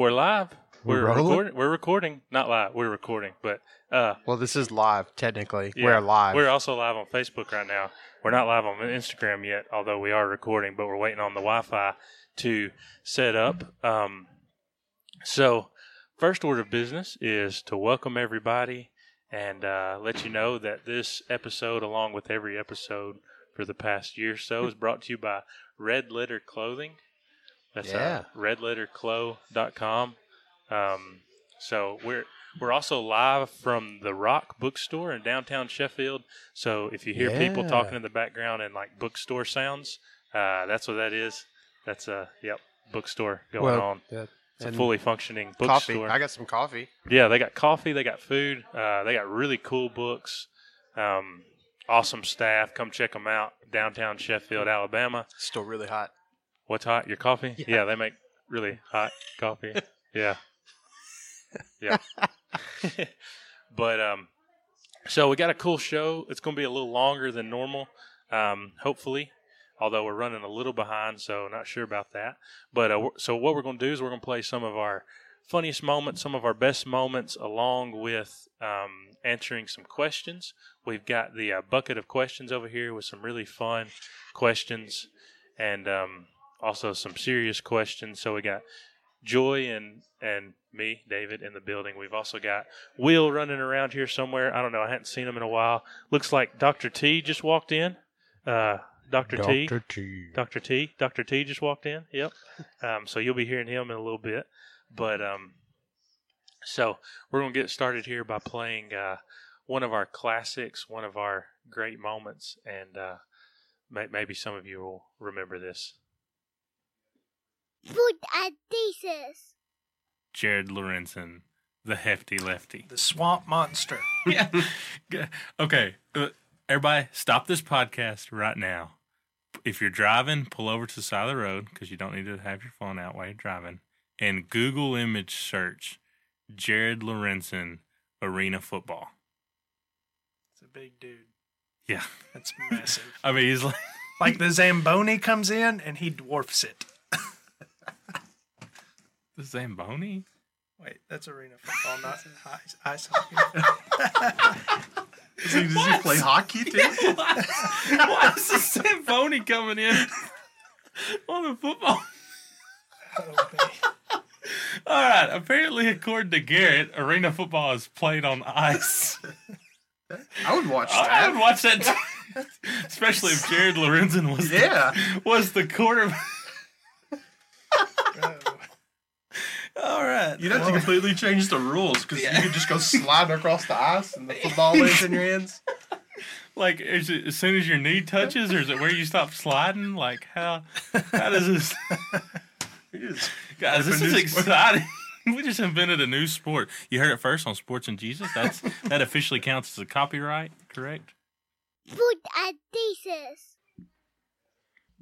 We're live. We're We're recording. We're recording. Not live. We're recording. But uh, Well, this is live technically. yeah, We're live. We're also live on Facebook right now. We're not live on Instagram yet, although we are recording. But we're waiting on the Wi-Fi to set up. Um, so, first order of business is to welcome everybody and uh, let you know that this episode, along with every episode for the past year or so, is brought to you by Red Letter Clothing. That's Yeah. uh, redletterclow.com. Um, so we're we're also live from the Rock Bookstore in downtown Sheffield. So if you hear people talking in the background and like bookstore sounds, uh, that's what that is. That's a yep bookstore going well, on. yeah, It's a fully functioning coffee. bookstore. I got some coffee. Yeah, they got coffee, they got food, uh, they got really cool books, um, awesome staff. Come check them out. Downtown Sheffield, Alabama. Still really hot. What's hot? Your coffee? Yeah. they make really hot coffee. yeah, yeah. but um, so we got a cool show. It's going to be a little longer than normal, um, hopefully. Although we're running a little behind, so not sure about that. But uh, so what we're going to do is we're going to play some of our funniest moments, some of our best moments, along with um, answering some questions. We've got the uh, bucket of questions over here with some really fun questions, and um, also some serious questions. So we got Joy and and me, David, in the building. We've also got Will running around here somewhere. I don't know. I hadn't seen him in a while. Looks like Doctor T just walked in. Uh, Doctor T. Dr. T. Dr. T. Dr. T just walked in. Yep. Um, so you'll be hearing him in a little bit. But um, so we're gonna get started here by playing uh, one of our classics, one of our great moments, and uh, may- maybe some of you will remember this. Food and thesis. Jared Lorenzen, the hefty lefty. The swamp monster. yeah. Okay. Uh, everybody, stop this podcast right now. If you're driving, pull over to the side of the road because you don't need to have your phone out while you're driving. And Google image search Jared Lorenzen arena football. It's a big dude. Yeah. That's massive. I mean, he's like, like the Zamboni comes in and he dwarfs it. the Zamboni? Wait, that's arena football, not ice, ice hockey. Does he, does he play hockey too? Why, why is the Zamboni coming in on the football? Oh. All right. Apparently, according to Garrett, arena football is played on ice. I would watch that. I would watch that, too. especially if Jared Lorenzen was Yeah. the, was the quarterback. All right. You'd have to completely change the rules because you could just go sliding across the ice and the football lands in your hands. Like, is it as soon as your knee touches, or is it where you stop sliding? Like, how how does this? Guys, this is exciting. we just invented a new sport. You heard it first on Sports and Jesus. That's that officially counts as a copyright, correct? Food and thesis.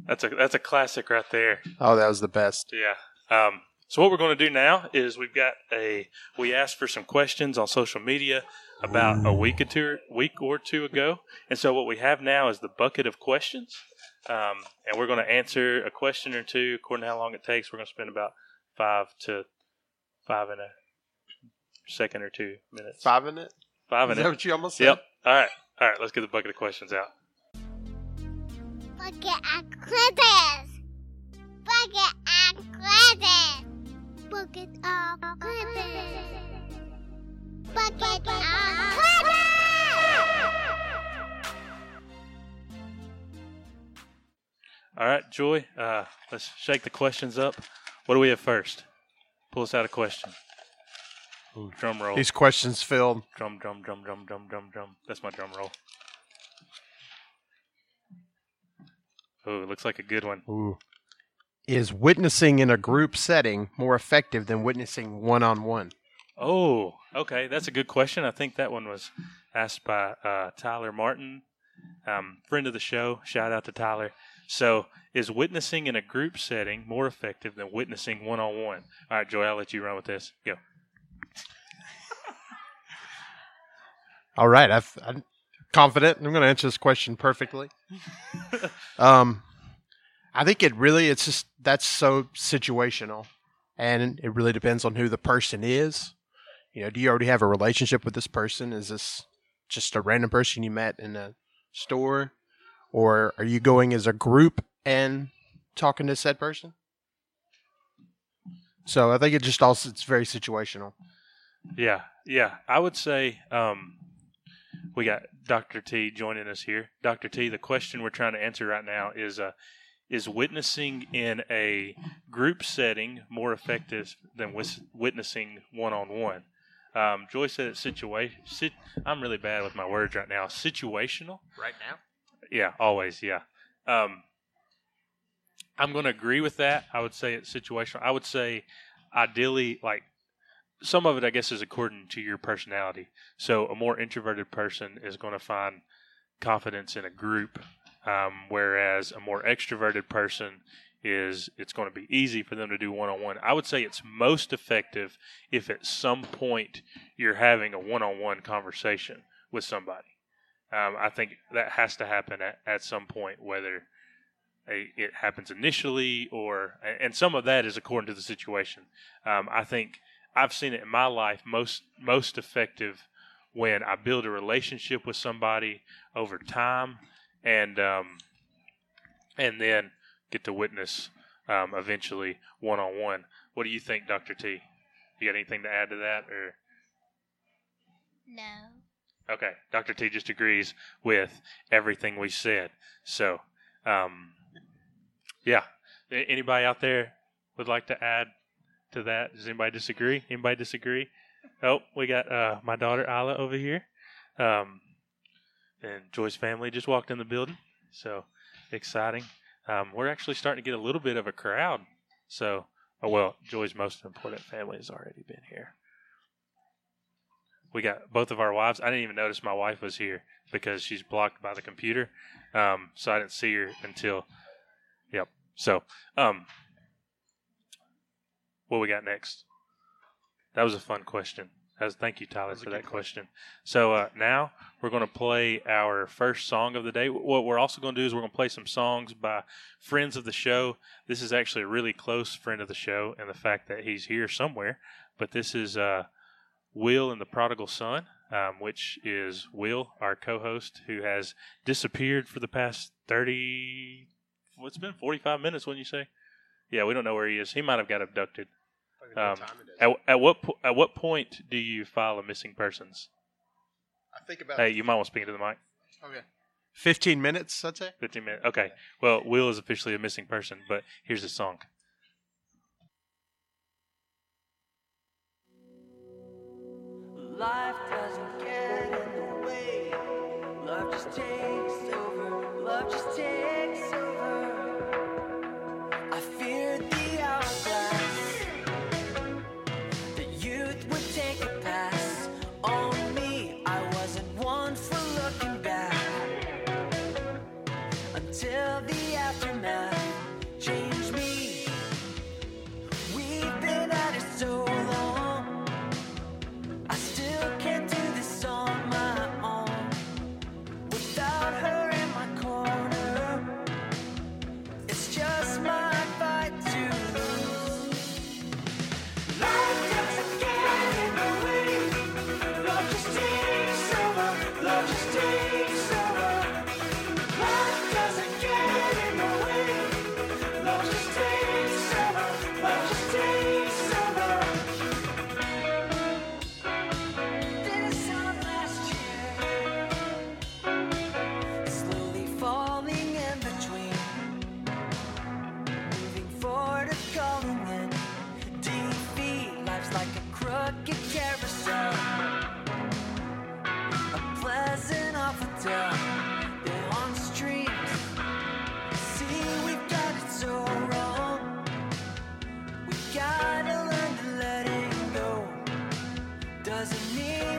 That's a that's a classic right there. Oh, that was the best. Yeah. Um, so what we're going to do now is we've got a we asked for some questions on social media about a week or two week or two ago, and so what we have now is the bucket of questions, um, and we're going to answer a question or two according to how long it takes. We're going to spend about five to five and a second or two minutes. Five in it? Five Is and that a what you almost said? Yep. All right. All right. Let's get the bucket of questions out. Bucket and quizzes. Bucket and quizzes. Bucket of quizzes. Bucket of quizzes. All right, Joy. Uh, let's shake the questions up. What do we have first? Pull us out a question. Ooh, drum roll. These questions filled. Drum, drum, drum, drum, drum, drum, drum. That's my drum roll. Oh, looks like a good one. Ooh. Is witnessing in a group setting more effective than witnessing one on one? Oh, okay. That's a good question. I think that one was asked by uh, Tyler Martin, um, friend of the show. Shout out to Tyler. So, is witnessing in a group setting more effective than witnessing one on one? All right, Joy, I'll let you run with this. Go. All right, I've, I'm confident. I'm going to answer this question perfectly. um, I think it really it's just that's so situational. and it really depends on who the person is. You know, do you already have a relationship with this person? Is this just a random person you met in a store, or are you going as a group and talking to said person? So I think it just also it's very situational. Yeah, yeah. I would say um, we got Dr. T joining us here. Dr. T, the question we're trying to answer right now is uh, is witnessing in a group setting more effective than wis- witnessing one on one? Um, Joy said it's situation. Sit- I'm really bad with my words right now. Situational. Right now, Yeah, always. Yeah. Um, I'm going to agree with that. I would say it's situational. I would say ideally, like some of it, I guess, is according to your personality. So a more introverted person is going to find confidence in a group, um, whereas a more extroverted person is it's going to be easy for them to do one on one. I would say it's most effective if at some point you're having a one on one conversation with somebody. Um, I think that has to happen at, at some point, whether a, it happens initially or, and some of that is according to the situation. Um, I think I've seen it in my life most most effective when I build a relationship with somebody over time, and um, and then get to witness um, eventually one on one. What do you think, Doctor T? You got anything to add to that, or No. Okay, Dr. T just agrees with everything we said. So, um, yeah. Anybody out there would like to add to that? Does anybody disagree? Anybody disagree? Oh, we got uh, my daughter Isla over here, um, and Joy's family just walked in the building. So exciting! Um, we're actually starting to get a little bit of a crowd. So, oh well, Joy's most important family has already been here we got both of our wives. I didn't even notice my wife was here because she's blocked by the computer. Um, so I didn't see her until, yep. So, um, what we got next? That was a fun question. Thank you, Tyler, for that question. So uh, now we're going to play our first song of the day. What we're also going to do is we're going to play some songs by friends of the show. This is actually a really close friend of the show, and the fact that he's here somewhere. But this is uh, Will and the Prodigal Son, um, which is Will, our co-host, who has disappeared for the past thirty. What's been forty-five minutes? Wouldn't you say? Yeah, we don't know where he is. He might have got abducted. Um, at, at what po- at what point do you file a missing persons? I think about Hey, you might want to speak into the mic. okay. Fifteen minutes, I'd say. Fifteen minutes. Okay. Well, Will is officially a missing person, but here's the song. Life doesn't get in the way. Love just takes over. Love just gotta learn to let it go. Doesn't mean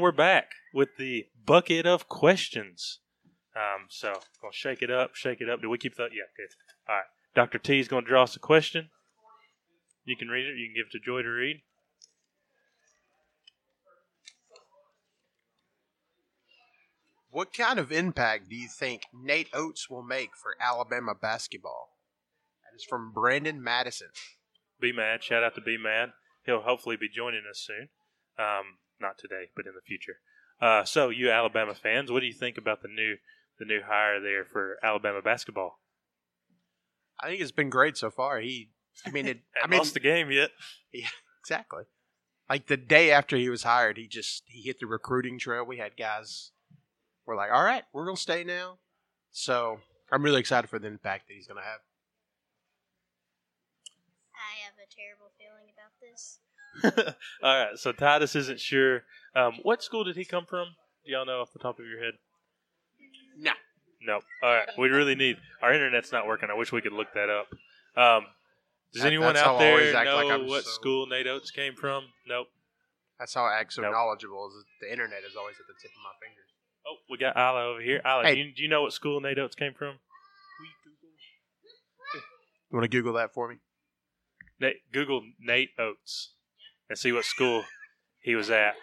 And we're back with the bucket of questions. Um, so gonna shake it up, shake it up. Do we keep that? Yeah, good. All right. Dr. T is gonna draw us a question. You can read it. You can give it to Joy to read. What kind of impact do you think Nate Oats will make for Alabama basketball? That is from Brandon Madison. Be mad. Shout out to Be Mad. He'll hopefully be joining us soon. Um, not today, but in the future. Uh, so, you Alabama fans, what do you think about the new the new hire there for Alabama basketball? I think it's been great so far. He, I mean, it, I Haven't mean, lost the game yet. Yeah, exactly. Like the day after he was hired, he just he hit the recruiting trail. We had guys. We're like, all right, we're gonna stay now. So I'm really excited for the impact that he's gonna have. I have a terrible feeling about this. All right. So Titus isn't sure. Um, what school did he come from? Do y'all know off the top of your head? No. No. All right. We really need. Our internet's not working. I wish we could look that up. Um, does That- anyone that's how out I always there act know like I'm what so- school Nate Oats came from? Nope. That's how I act so Nope. knowledgeable. Is that the internet is always at the tip of my fingers. Oh, we got Isla over here. Isla, Hey. do, you, do you know what school Nate Oats came from? We Google You want to Google that for me? Nate, Google Nate Oats and see what school he was at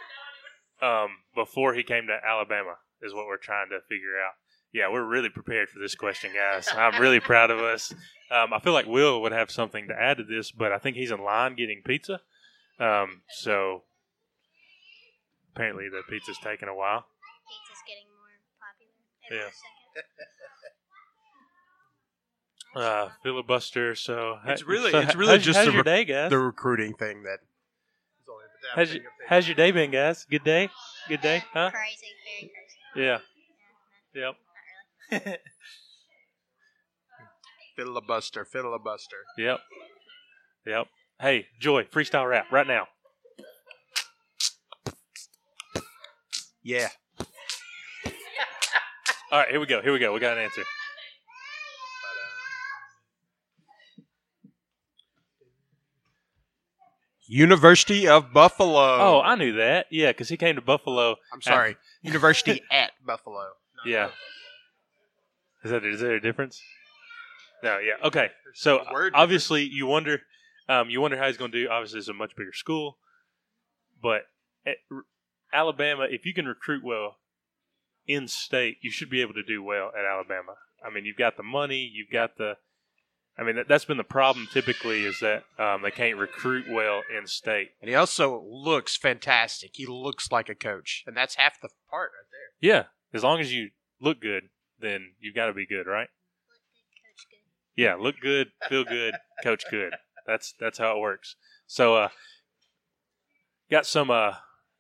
um, before he came to Alabama. Is what we're trying to figure out. Yeah, we're really prepared for this question, guys. I'm really proud of us. Um, I feel like Will would have something to add to this, but I think he's in line getting pizza. Um, so apparently the pizza's taking a while. Pizza's getting more popular every Yeah. second. Uh, filibuster. So It's really- so it's really how's- just how's the your re- day, guys. The recruiting thing that. Is How's your, how's your day been, guys? Good day. Good day, huh? Crazy, very crazy. Yeah. Yeah, Yep. not really. filibuster, filibuster. Yep. Yep. Hey, Joy, freestyle rap right now. Yeah. All right, here we go. Here we go. We got an answer. University of Buffalo. Oh, I knew that. Yeah, because he came to Buffalo. I'm sorry. University at Buffalo. not Yeah. Is that is there a difference? No. Yeah. Okay. So word obviously you wonder, um, you wonder how he's going to do. Obviously, it's a much bigger school, but at R- Alabama, if you can recruit well in state, you should be able to do well at Alabama. I mean, you've got the money, you've got the. I mean, that, that's been the problem. Typically, is that um, they can't recruit well in state. And he also looks fantastic. He looks like a coach, and that's half the part right there. Yeah, as long as you look good, then you've got to be good, right? Look good, coach good. Yeah, look good, feel good, coach good. That's that's how it works. So uh got some uh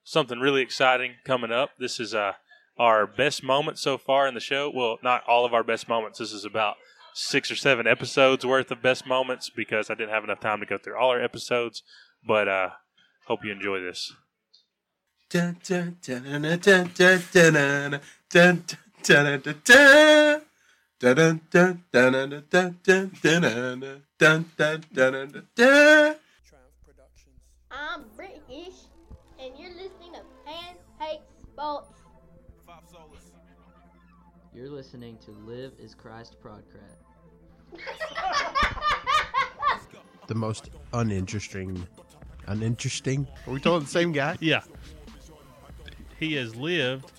something really exciting coming up. This is uh our best moment so far in the show. Well, not all of our best moments. This is about six or seven episodes worth of best moments because I didn't have enough time to go through all our episodes. But uh, hope you enjoy this. I'm British, and you're listening to Pancake Sports. You're listening to Live is Christ Podcast. The most uninteresting. Uninteresting? Are we talking the same guy? Yeah. He has lived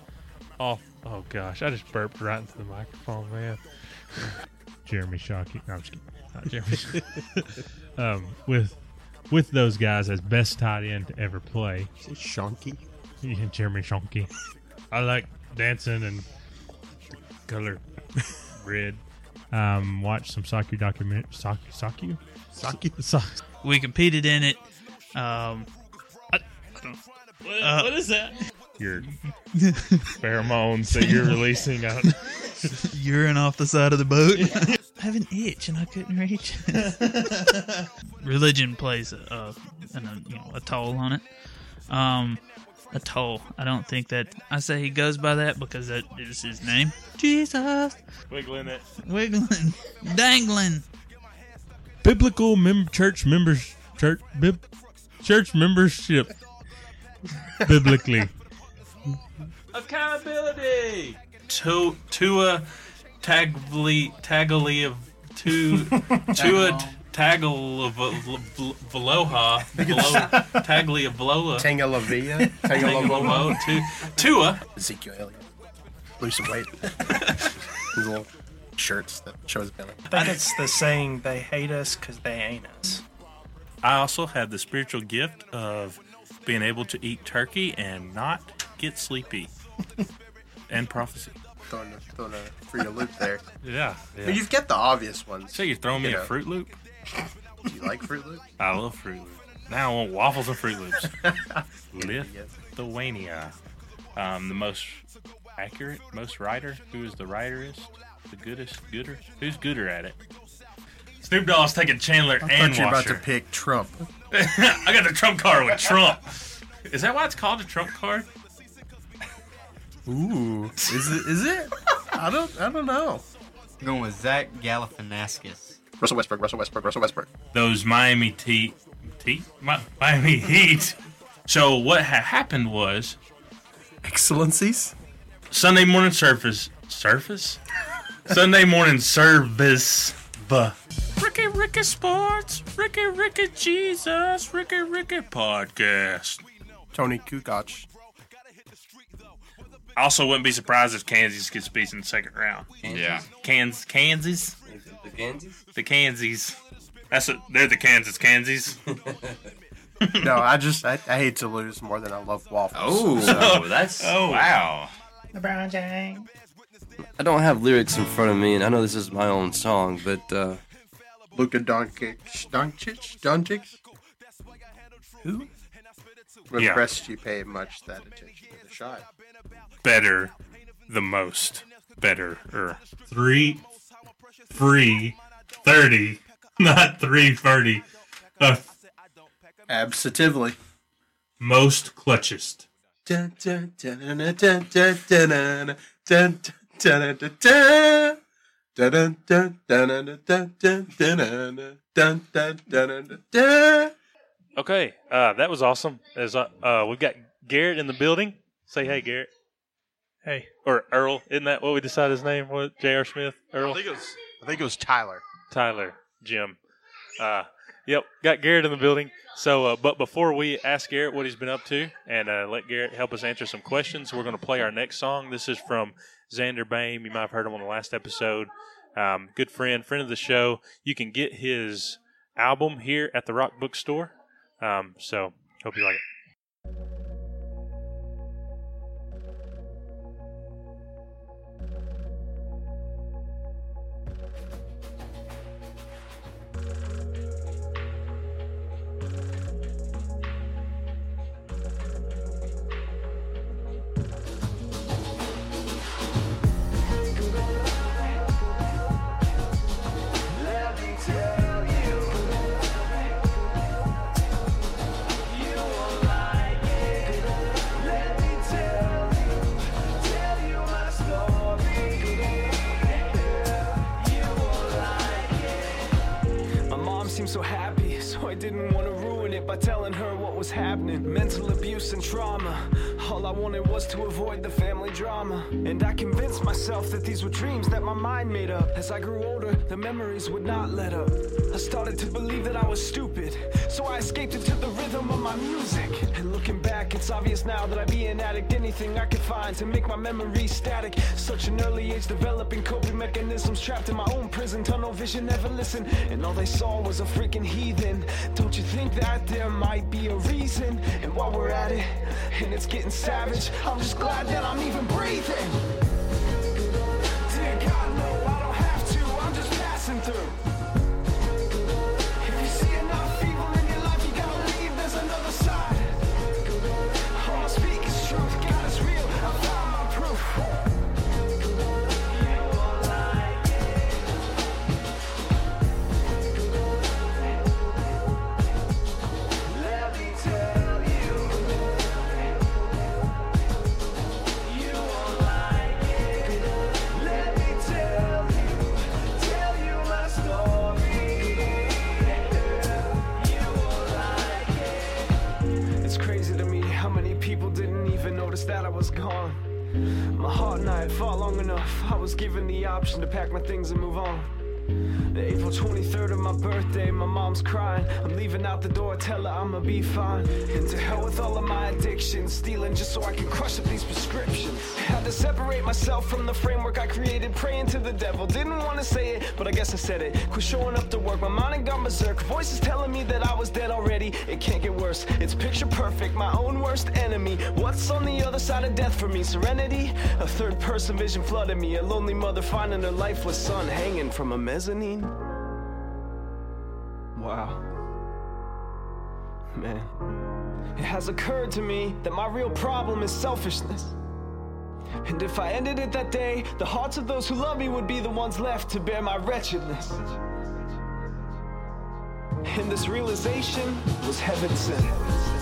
off oh gosh, I just burped right into the microphone, man. Jeremy Shockey. No, I'm just kidding. Not Jeremy. um, with with those guys as best tight end to ever play. Is Shonky? Yeah, Jeremy Shonkey. I like dancing and the color red. Um, watch some soccer document. Soccer, soccer, Saki? so- We competed in it. Um, I, I don't, uh, what is that? Your pheromones that you're releasing. I don't, urine off the side of the boat. I have an itch and I couldn't reach. Religion plays a, a, a, you know, a toll on it. Um, Atoll. I don't think that I say he goes by that because that is his name. Jesus, Wiggling it. wiggling, dangling. Biblical mem- church members church bib- church membership biblically. Accountability. To Tua Tagli Tagali of Tu Tua Tagal of Valoha Tagli of Valoha Tangalavia. Tangalavia. Tangaloa Tua Ezekiel Elliott. Lose some weight. His little shirts that show his belly. I bet it's the saying they hate us because they ain't us. I also have the spiritual gift of being able to eat turkey and not get sleepy. and prophecy. Throwing a, throwing a Fruit Loop there. Yeah. But you've got the obvious ones. So you're throwing me You a. Fruit Loop? Do you like Fruit Loops? I love Fruit Loops. Now I want waffles and Fruit Loops. Lithuania. Um, the most accurate, most writer. Who is the writerist? The goodest, gooder? Who's gooder at it? Snoop Dogg's taking Chandler I and thought you were about Washer. to pick Trump. I got the Trump card with Trump. Is that why it's called a Trump card? Ooh, is it? Is it? I don't. I don't know. I'm going with Zach Galifianakis. Russell Westbrook. Russell Westbrook. Russell Westbrook. those Miami Heat, Heat, Mi- Miami Heat. So what had happened was Excellencies. Sunday morning surface, surface, Sunday morning service. The Ricky Ricky Sports, Ricky Ricky Jesus, Ricky Ricky Podcast. Toni Kukoc. I also wouldn't be surprised if Kansas gets beat in the second round. Yeah. Kansas, Kansas, The Kansas? the Kansas. That's a, they're the Kansas Kansas. No, I just I, I hate to lose more than I love waffles. Oh, So- that's Oh. wow. LeBron James. I don't have lyrics in front of me, and I know this is my own song, but uh, Luka Doncic. Doncic. Doncic. Who? I'm Yeah. impressed you pay much that attention to the shot. better, the most better. Or three, free 30, not 330. Uh, Absolutely. Most clutchest. Okay, uh, that was awesome. As uh, uh, we've got Garrett in the building. Say hey, Garrett. Hey. Or Earl. Isn't that what we decided his name was? J.R. Smith? Earl? I think it was I think it was Tyler. Tyler, Jim. Uh, yep, got Garrett in the building. So, uh, but before we ask Garrett what he's been up to and uh, let Garrett help us answer some questions, we're going to play our next song. This is from Xander Bame. You might have heard him on the last episode. Um, good friend, friend of the show. You can get his album here at the Rock Bookstore. Um, so, hope you like it. Now that I'd be an addict. Anything I could find to make my memories static. Such an early age, developing coping mechanisms, trapped in my own prison, tunnel vision, never listen. And all they saw was a freaking heathen. Don't you think that there might be a reason? And while we're at it, and it's getting savage, I'm just glad that I'm even breathing. Dear God, no, I don't have to, I'm just passing through. that I was gone. My heart night fought long enough. I was given the option to pack my things and move on. April 23rd of my birthday, my mom's crying. I'm leaving out the door, tell her I'ma be fine. And to hell with all of my addictions, stealing just so I can crush up these prescriptions. Had to separate myself from the framework I created, praying to the devil. Didn't wanna say it, but I guess I said it. Quit showing up to work, my mind had gone berserk. Voices telling me that I was dead already. It can't get worse. It's picture perfect, my own worst enemy. What's on the other side of death for me? Serenity? A third person vision flooded me. A lonely mother finding her lifeless son hanging from a mezzanine. Man. It has occurred to me that my real problem is selfishness. And if I ended it that day, the hearts of those who love me would be the ones left to bear my wretchedness. And this realization was heaven sent.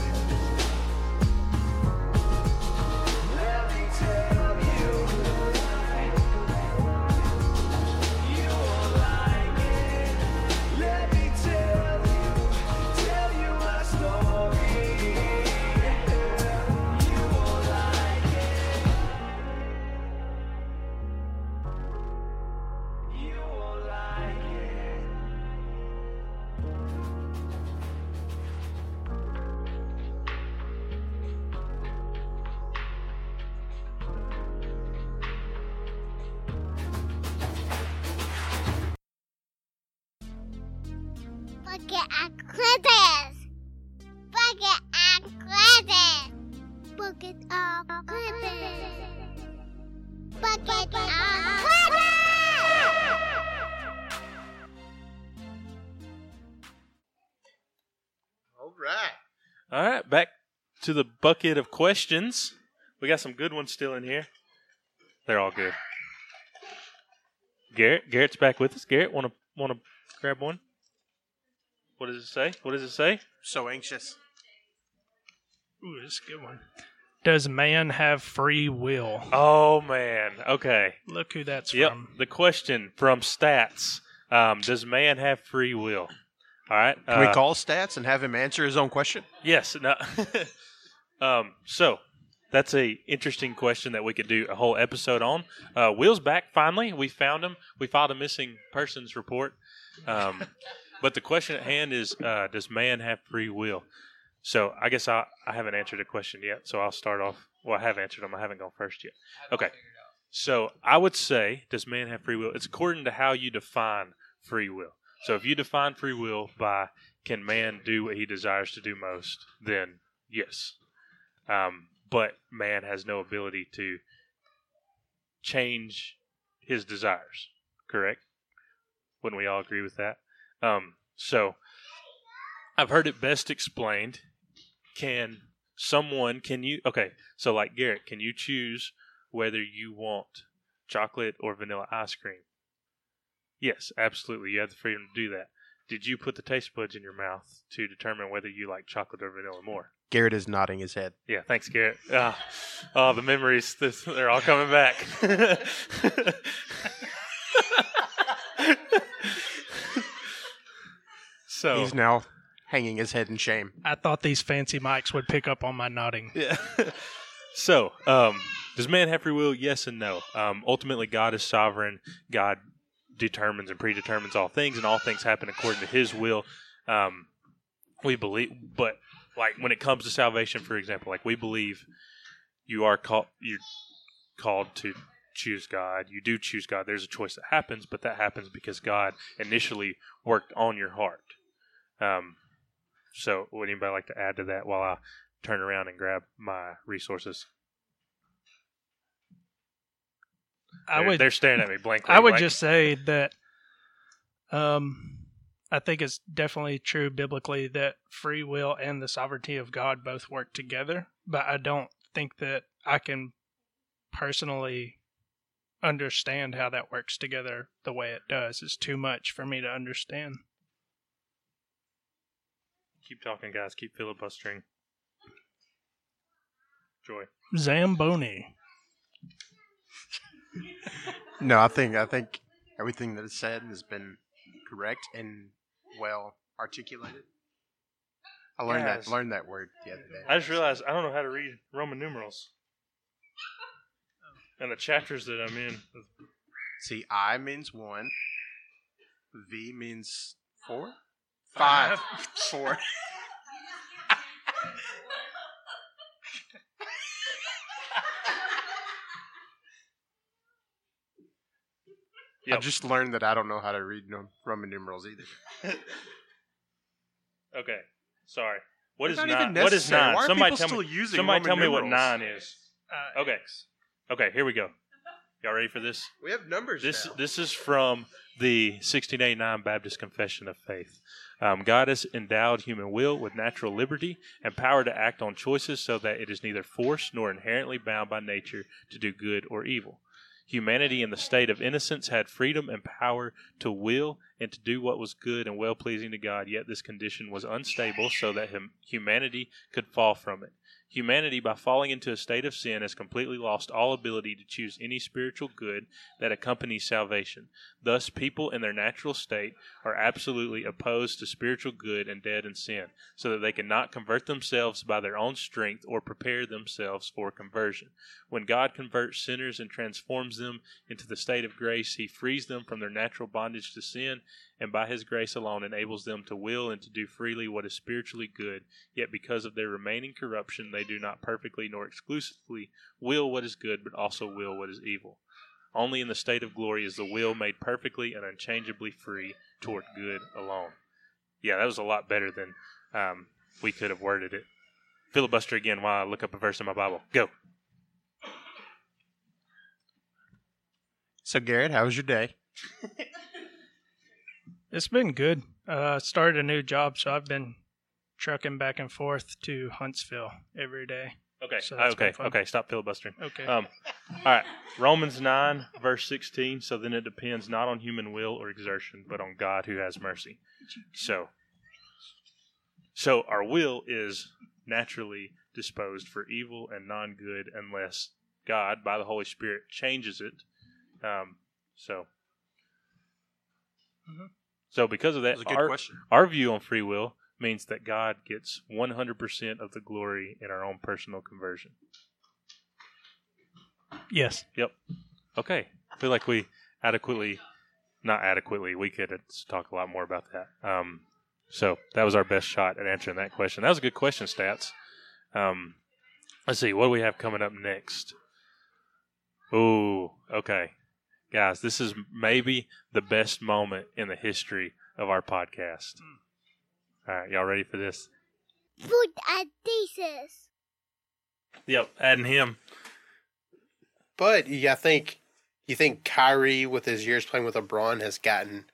To the bucket of questions. We got some good ones still in here. They're all good. Garrett, Garrett's back with us. Garrett, want to want to grab one? What does it say? What does it say? So anxious. Ooh, that's a good one. Does man have free will? Oh man. Okay. Look who that's Yep. from. The question from Stats: um, Does man have free will? All right. Can we uh, call stats and have him answer his own question? Yes. No. um, so that's a interesting question that we could do a whole episode on. Uh, Will's back finally. We found him. We filed a missing persons report. Um, but the question at hand is: uh, Does man have free will? So I guess I I haven't answered the question yet. So I'll start off. Well, I have answered them. I haven't gone first yet. Okay. So I would say, does man have free will? It's according to how you define free will. So if you define free will by can man do what he desires to do most, then yes. Um, but man has no ability to change his desires. Correct? Wouldn't we all agree with that? Um, so I've heard it best explained. Can someone can you okay? So like Garrett, can you choose whether you want chocolate or vanilla ice cream? Yes, absolutely. You have the freedom to do that. Did you put the taste buds in your mouth to determine whether you like chocolate or vanilla more? Garrett is nodding his head. Yeah, thanks, Garrett. Ah, oh, the memories, this, they're all coming back. so He's now hanging his head in shame. I thought these fancy mics would pick up on my nodding. Yeah. so, um, does man have free will? Yes and no. Um, ultimately, God is sovereign. God determines and predetermines all things, and all things happen according to His will. Um, we believe, but like when it comes to salvation, for example, like we believe you are called you're called to choose God. You do choose God. There's a choice that happens, but that happens because God initially worked on your heart. Um, so, would anybody like to add to that while I turn around and grab my resources? I They're- would. they're staring at me blankly, I would like- just say that, um, I think it's definitely true biblically that free will and the sovereignty of God both work together. But I don't think that I can personally understand how that works together the way it does. It's too much for me to understand. Keep talking, guys. Keep filibustering. Joy. Zamboni. No, I think I think everything that is said has been correct and well articulated. I learned Guys. that learned that word the other day. I just realized I don't know how to read Roman numerals. And the chapters that I'm in, See, I means one. V means four. Five. Four. I just learned that I don't know how to read num- Roman numerals either. okay, sorry. What is It's not nine? What is necessary. nine? Why are somebody people tell me. still using somebody Roman tell me what nine is. Uh, Okay. Okay, here we go. Y'all ready for this? We have numbers This now. this is from the 1689 Baptist Confession of Faith. Um, God has endowed human will with natural liberty and power to act on choices so that it is neither forced nor inherently bound by nature to do good or evil. Humanity in the state of innocence had freedom and power to will and to do what was good and well pleasing to God, yet this condition was unstable so that hum- humanity could fall from it. Humanity, by falling into a state of sin, has completely lost all ability to choose any spiritual good that accompanies salvation. Thus, people in their natural state are absolutely opposed to spiritual good and dead in sin, so that they cannot convert themselves by their own strength or prepare themselves for conversion. When God converts sinners and transforms them into the state of grace, He frees them from their natural bondage to sin, and by His grace alone enables them to will and to do freely what is spiritually good. Yet, because of their remaining corruption, they do not perfectly nor exclusively will what is good, but also will what is evil. Only in the state of glory is the will made perfectly and unchangeably free toward good alone. Yeah, that was a lot better than um, we could have worded it. Filibuster again while I look up a verse in my Bible. Go. So, Garrett, how was your day? It's been good. Uh, started a new job, so I've been trucking back and forth to Huntsville every day. Okay. So okay. Okay. Stop filibustering. Okay. Um, all right. Romans nine verse sixteen. So then it depends not on human will or exertion, but on God who has mercy. So, so our will is naturally disposed for evil and non-good unless God, by the Holy Spirit, changes it. Um, so, Mhm. So because of that, That's a good our, question. our view on free will means that God gets 100% of the glory in our own personal conversion. Yes. Yep. Okay. I feel like we adequately, not adequately, we could talk a lot more about that. Um, so that was our best shot at answering that question. That was a good question, Stats. Um, let's see. What do we have coming up next? Ooh, okay. Guys, this is maybe the best moment in the history of our podcast. Hmm. All right, y'all ready for this? Food adhesives. Yep, adding him. But yeah, I think you think Kyrie with his years playing with LeBron has gotten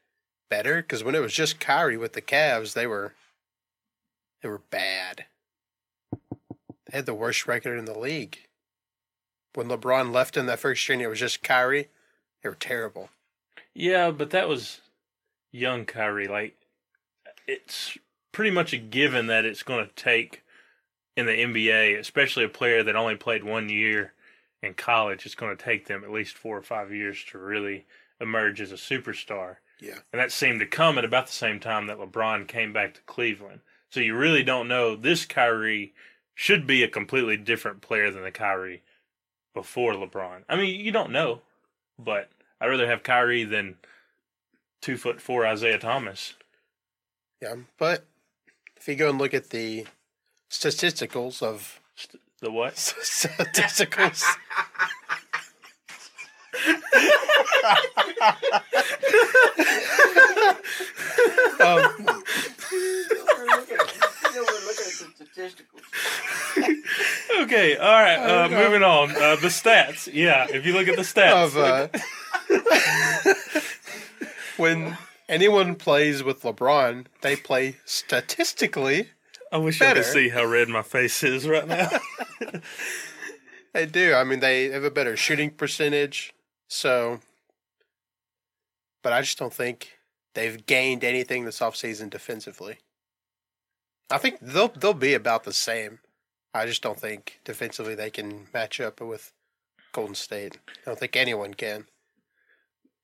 better because when it was just Kyrie with the Cavs, they were they were bad. They had the worst record in the league. When LeBron left in that first year and it was just Kyrie, they were terrible. Yeah, but that was young Kyrie. Like, it's pretty much a given that it's going to take in the NBA, especially a player that only played one year in college, it's going to take them at least four or five years to really emerge as a superstar. Yeah. And that seemed to come at about the same time that LeBron came back to Cleveland. So you really don't know. This Kyrie should be a completely different player than the Kyrie before LeBron. I mean, you don't know, but I'd rather have Kyrie than two foot four Isaiah Thomas. Yeah, but if you go and look at the statisticals of the what statisticals. um, okay, all right. Uh, Uh, moving on. Uh, the stats. Yeah, if you look at the stats. of uh, when anyone plays with LeBron, they play statistically. I wish I could see how red my face is right now. They do. I mean, they have a better shooting percentage. So, but I just don't think they've gained anything this offseason defensively. I think they'll they'll be about the same. I just don't think defensively they can match up with Golden State. I don't think anyone can.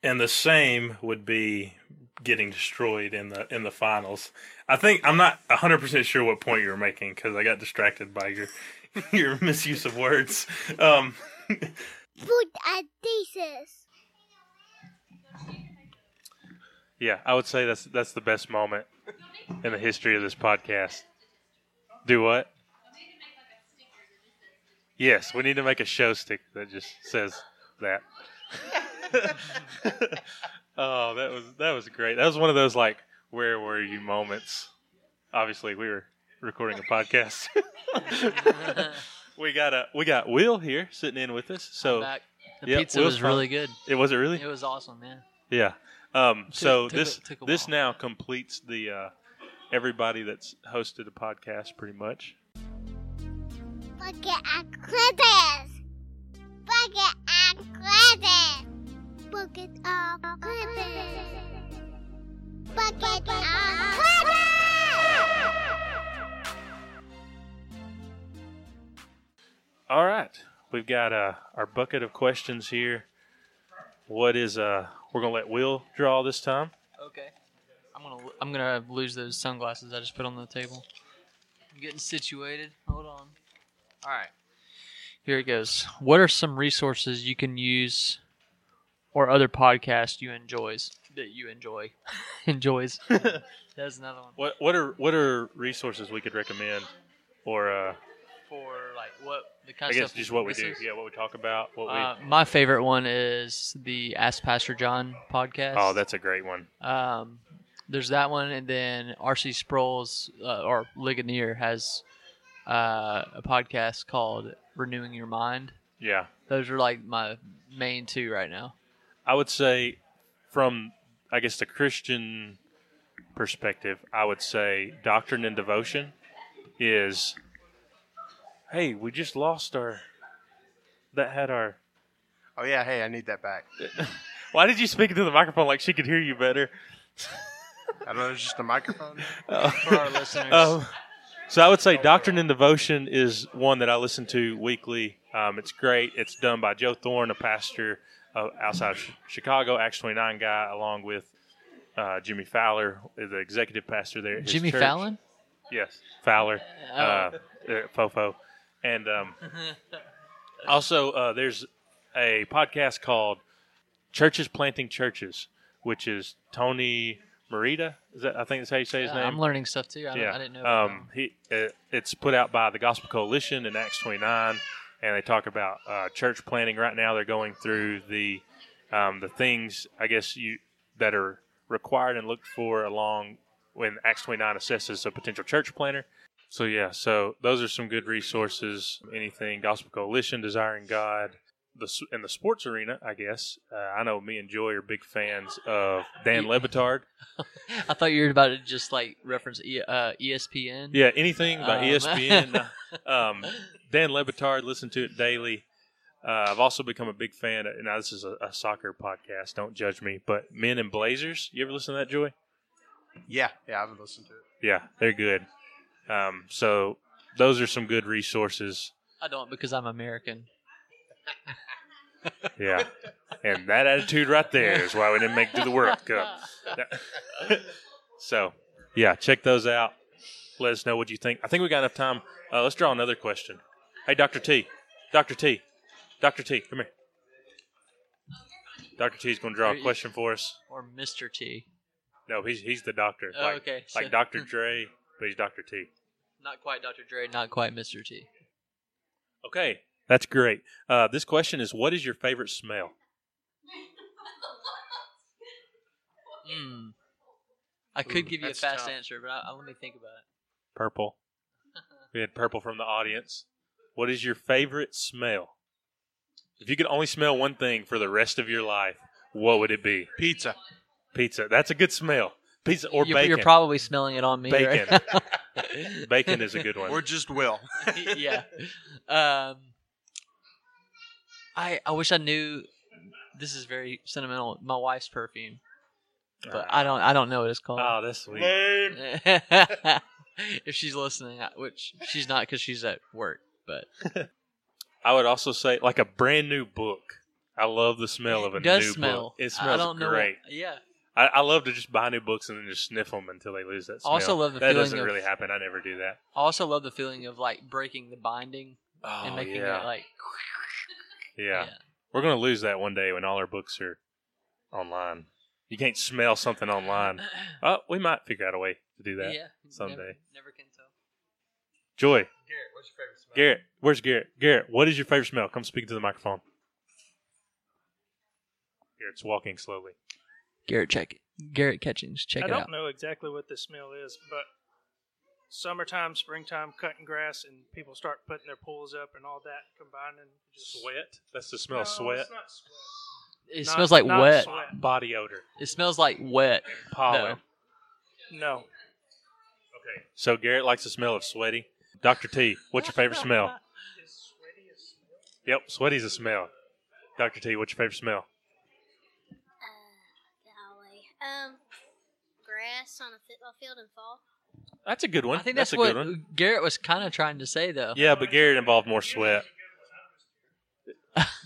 and the same would be getting destroyed in the in the finals. I think I'm not 100 percent sure what point you were making because I got distracted by your your misuse of words. Um, food adhesives. Yeah, I would say that's that's the best moment in the history of this podcast. Do what? Yes, we need to make a show stick that just says that. oh, that was that was great. That was one of those like where were you moments. Obviously, we were recording a podcast. we got a we got Will here sitting in with us. So back. The yeah, pizza Will's was really good. It was it really? It was awesome, man. Yeah. Um, so took a- this took a this now completes the uh, everybody that's hosted a podcast pretty much. Bucket and clippers. Bucket and clippers. Bucket of clippers. Bucket of clippers. All right, we've got uh, our bucket of questions here. What is uh? We're gonna let Will draw this time. Okay. I'm gonna I'm gonna lose those sunglasses I just put on the table. I'm getting situated. Hold on. All right. Here it goes. What are some resources you can use, or other podcasts you enjoys that you enjoy enjoys? That's another one. What what are what are resources we could recommend, or uh, For like what the kind I of guess just what we do. Yeah, what we talk about. What Uh, my favorite one is the Ask Pastor John podcast. Oh, that's a great one. Um, there's that one, and then R.C. Sproul's uh, or Ligonier has uh, a podcast called Renewing Your Mind. Yeah. Those are like my main two right now. I would say, from I guess the Christian perspective, I would say doctrine and devotion is. Hey, we just lost our. That had our. Oh yeah, hey, I need that back. Why did you speak into the microphone like she could hear you better? I don't know, it's just a microphone. For our listeners. Um, so I would say Doctrine and Devotion is one that I listen to weekly. Um, it's great. It's done by Joe Thorn, a pastor uh, outside of Chicago, Acts 29 guy, along with uh, Jimmy Fowler, the executive pastor there. Jimmy church. Fallon? Yes, Fowler, Oh. uh, uh, Fofo, and um, also uh, there's a podcast called Churches Planting Churches, which is Tony Merida. Is that I think that's how you say his Yeah, name? I'm learning stuff too. I, don't, yeah, I didn't know. Um, he uh, it's put out by the Gospel Coalition in Acts 29, and they talk about uh, church planting. Right now, they're going through the um, the things I guess you that are required and looked for along when Acts 29 assesses a potential church planner. So yeah, so those are some good resources. Anything Gospel Coalition, Desiring God, the in the sports arena, I guess. Uh, I know me and Joy are big fans of Dan Le Batard. I thought you were about to just like reference e- uh, ESPN. Yeah, anything by Um, ESPN. um, Dan Le Batard, listen to it daily. Uh, I've also become a big fan. Of, now this is a, a soccer podcast. Don't judge me, but Men in Blazers. You ever listen to that, Joy? Yeah, yeah, I've listened to it. Yeah, they're good. Um, so those are some good resources. I don't because I'm American. Yeah, and that attitude right there is why we didn't make it to the World Cup. so yeah, check those out. Let us know what you think. I think we got enough time. Uh, let's draw another question. Hey, Doctor T, Doctor T, Doctor T, come here. Doctor T is going to draw a question for us. Or Mr. T. No, he's he's the doctor. Oh, like, okay. Like Dr. Dre, but he's Dr. T. Not quite Dr. Dre, not quite Mr. T. Okay, that's great. Uh, this question is: What is your favorite smell? Hmm. I could Ooh, give you a that's fast tough. answer, but I, I, let me think about it. Purple. We had purple from the audience. What is your favorite smell? If you could only smell one thing for the rest of your life, what would it be? Pizza. Pizza. That's a good smell. Pizza or you're, bacon. You're probably smelling it on me. Bacon. Right now. Bacon is a good one. Or just Will. yeah. Um, I I wish I knew. This is very sentimental. My wife's perfume, but I don't I don't know what it's called. Oh, that's sweet. if she's listening, I- which she's not because she's at work, but I would also say like a brand new book. I love the smell of a it does new smell. book. It I smells don't know. great. Yeah. I, I love to just buy new books and then just sniff them until they lose that smell. I also love the that feeling doesn't of- really happen. I never do that. I also love the feeling of like breaking the binding Oh, and making yeah. it like Yeah. We're gonna lose that one day when all our books are online. You can't smell something online. Oh, we might figure out a way to do that Yeah, someday. Never, never can tell. Joy, Garrett, what's your favorite smell? Garrett, where's Garrett? Garrett, what is your favorite smell? Come speak to the microphone. Garrett's walking slowly. Garrett check it. Garrett Catchings, check I it don't know exactly what this smell is, but summertime, springtime, cutting grass, and people start putting their pools up and all that combining. Just Sweat. That's the smell No, of sweat. it's not sweat. It Not- smells like not wet. sweat. Body odor. It smells like wet. Pollen. though. No. Okay. So Garrett likes the smell of sweaty. Dr. T, what's your favorite smell? Yep, sweaty's a smell. Dr. T, what's your favorite smell? Golly. Um, grass on a football field in fall. That's a good one. I think that's, that's, a what good one. Garrett was kind of trying to say, though. Yeah, but Garrett involved more sweat.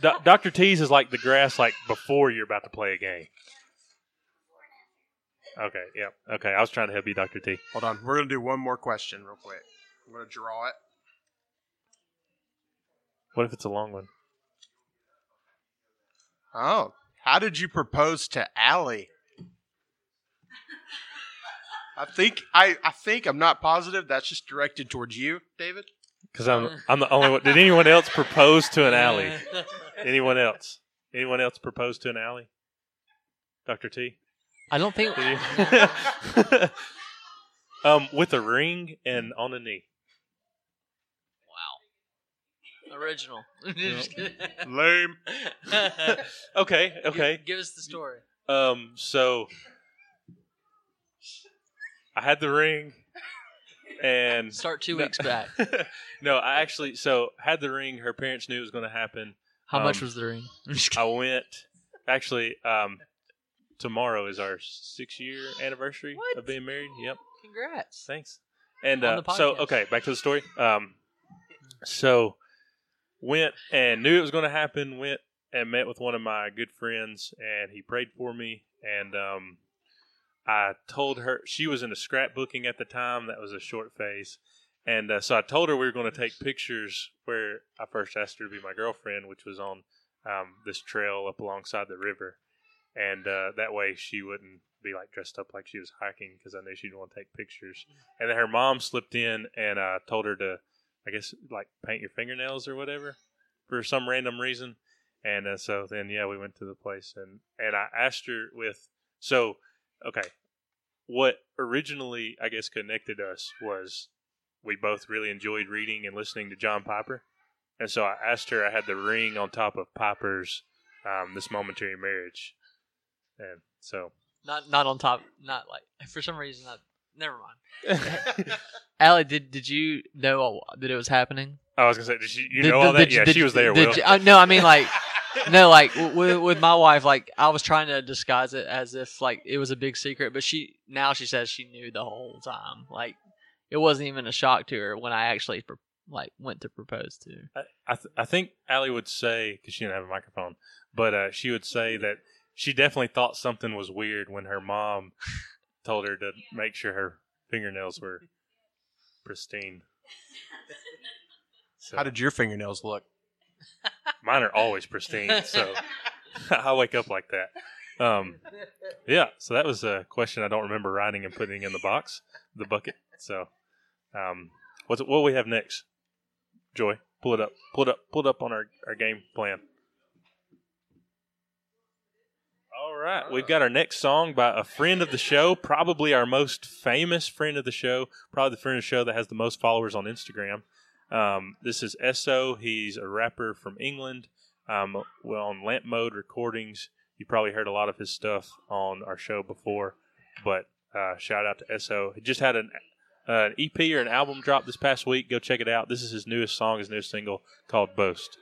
Do- Dr. T's is like the grass, like before you're about to play a game. Okay, yep. Okay, I was trying to help you, Dr. T. Hold on. We're going to do one more question real quick. I'm going to draw it. What if it's a long one? Oh, how did you propose to Allie? I think I, I think I'm not positive. That's just directed towards you, David. Because I'm I'm the only one. Did anyone else propose to an alley? Anyone else? Anyone else propose to an alley? Dr. T. I don't think. Did you? um, with a ring and on a knee. Wow. Original. Just kidding. Lame. okay, okay. Give, give us the story. Um, so I had the ring, and Start two weeks back. no, I actually so had the ring. Her parents knew it was going to happen. How much Um, was the ring? I went. Actually, um, tomorrow is our six year anniversary of being married. Yep. Congrats. Thanks. And On uh, the so, podcast. okay, back to the story. Um, so went and knew it was going to happen. Went and met with one of my good friends, and he prayed for me. And um, I told her she was into scrapbooking at the time. That was a short phase. And uh, so I told her we were going to take pictures where I first asked her to be my girlfriend, which was on um, this trail up alongside the river. And uh, that way she wouldn't be like dressed up like she was hiking because I knew she'd want to take pictures. And then her mom slipped in and uh, told her to, I guess, like paint your fingernails or whatever for some random reason. And uh, so then, yeah, we went to the place and, and I asked her with, so, okay, what originally, I guess, connected us was we both really enjoyed reading and listening to John Piper. And so I asked her, I had the ring on top of Piper's um, This Momentary Marriage. And so, Not not on top. Not like for some reason. Not, never mind. Allie, did did you know that it was happening? I was going to say, did you, you Did- know all that? did- yeah, did- she was there, did Will. you- uh, no, I mean like no, like with with my wife, like I was trying to disguise it as if like it was a big secret, but she now she says she knew the whole time. Like it wasn't even a shock to her when I actually pro- like went to propose to. her. I, I, th- I think Allie would say because she didn't have a microphone, but uh, she would say that she definitely thought something was weird when her mom told her to make sure her fingernails were pristine. So, How did your fingernails look? Mine are always pristine, so I wake up like that. Um, yeah, so that was a question I don't remember writing and putting in the box, the bucket. So, um, what's what do we have next? Joy, pull it up, pull it up, pull it up on our, our game plan. All right, we've got our next song by a friend of the show, probably our most famous friend of the show, probably the friend of the show that has the most followers on Instagram. Um, this is Esso. He's a rapper from England. Um, well, on Lamp Mode Recordings, you probably heard a lot of his stuff on our show before. But uh, shout out to Esso. He just had an, uh, an EP or an album drop this past week. Go check it out. This is his newest song, his newest single called Boast.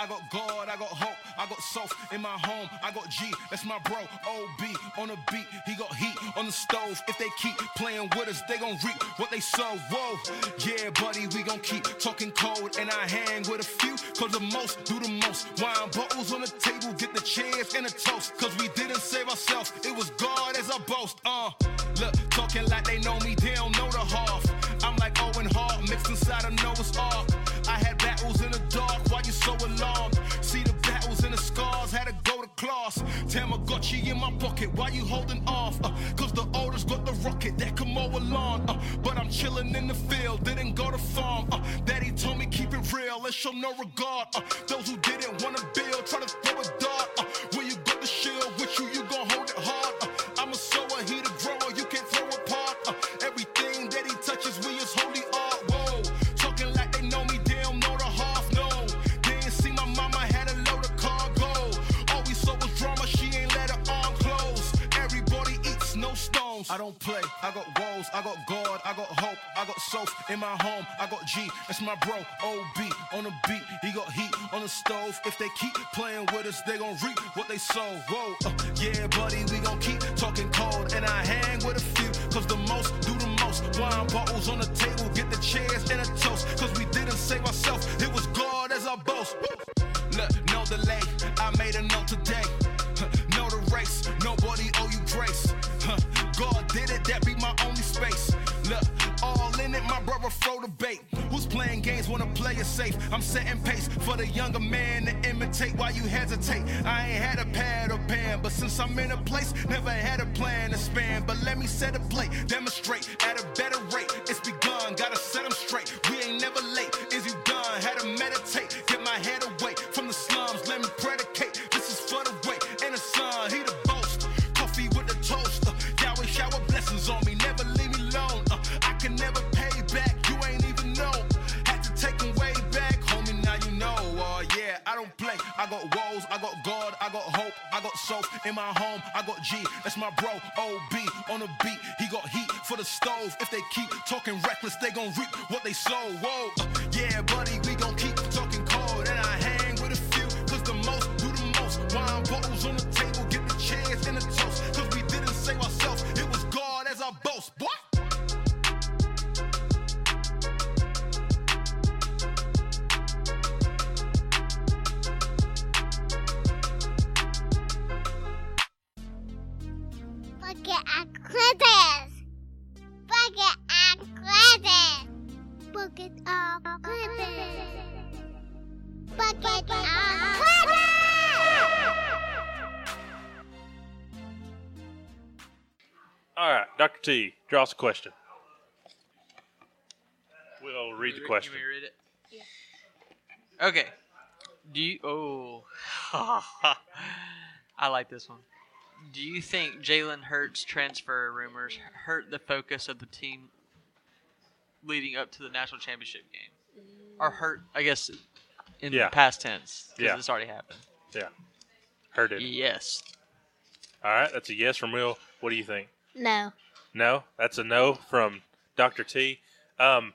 I got God, I got hope, I got soul in my home. I got G, that's my bro. OB on the beat, he got heat on the stove. If they keep playing with us, they gon' reap what they sow. Whoa, yeah, buddy, we gon' keep talking cold. And I hang with a few, cause the most do the most. Wine bottles on the table, get the chairs and a toast. Cause we didn't save ourselves, it was God as our boast. Uh, look, talking like they know me, they don't know the half. I'm like Owen Hart, mixed inside of Noah's Ark. I had battles in the dark, why you so alarmed? See the battles and the scars, had to go to class. Tamagotchi in my pocket, why you holding off? Uh, Cause the oldest got the rocket that can mow a lawn. Uh, but I'm chilling in the field, didn't go to farm. Uh, Daddy told me keep it real, let's show no regard. Uh, those who didn't wanna build, try to throw a dart. Uh, where you got the shield with you, you gon' don't play, I got woes, I got God, I got hope, I got self in my home, I got G, that's my bro. OB on the beat, he got heat on the stove. If they keep playing with us, they gon' reap what they sow. Whoa, uh, yeah, buddy, we gon' keep talking cold. And I hang with a few, cause the most do the most. Wine bottles on the table, get the chairs and a toast. Cause we didn't save ourselves, it was God as our boast. Look, no delay, Did that be my only space. Look, all in it, my brother throw the bait. Who's playing games wanna play it safe? I'm setting pace for the younger man to imitate while you hesitate. I ain't had a pad or pen, but since I'm in a place, never had a plan to span. But let me set a plate, demonstrate at a better rate. It's begun, don't play. I got woes. I got God. I got hope. I got soap in my home. I got G. That's my bro. OB on the beat. He got heat for the stove. If they keep talking reckless, they gon' reap what they sow. Whoa. Yeah, buddy, we gon' keep talking cold. And I hang with a few. Cause the most do the most. Wine bottles on the table. Get the chairs and the toast. Cause we didn't save ourselves. It was God as our boast. Boy. Bucket and Clippers. Bucket and Clippers. Bucket of Clippers. Bucket of Clippers. All right, Dr. T, draw us a question. We'll read the question. You read it? Yeah. Okay. Do you? Oh, I like this one. Do you think Jalen Hurts transfer rumors hurt the focus of the team leading up to the national championship game, or hurt? I guess in Yeah. the past tense because Yeah. it's already happened. Yeah. Heard it. Yes. All right, that's a yes from Will. What do you think? No. No, that's a no from Dr. T. Um,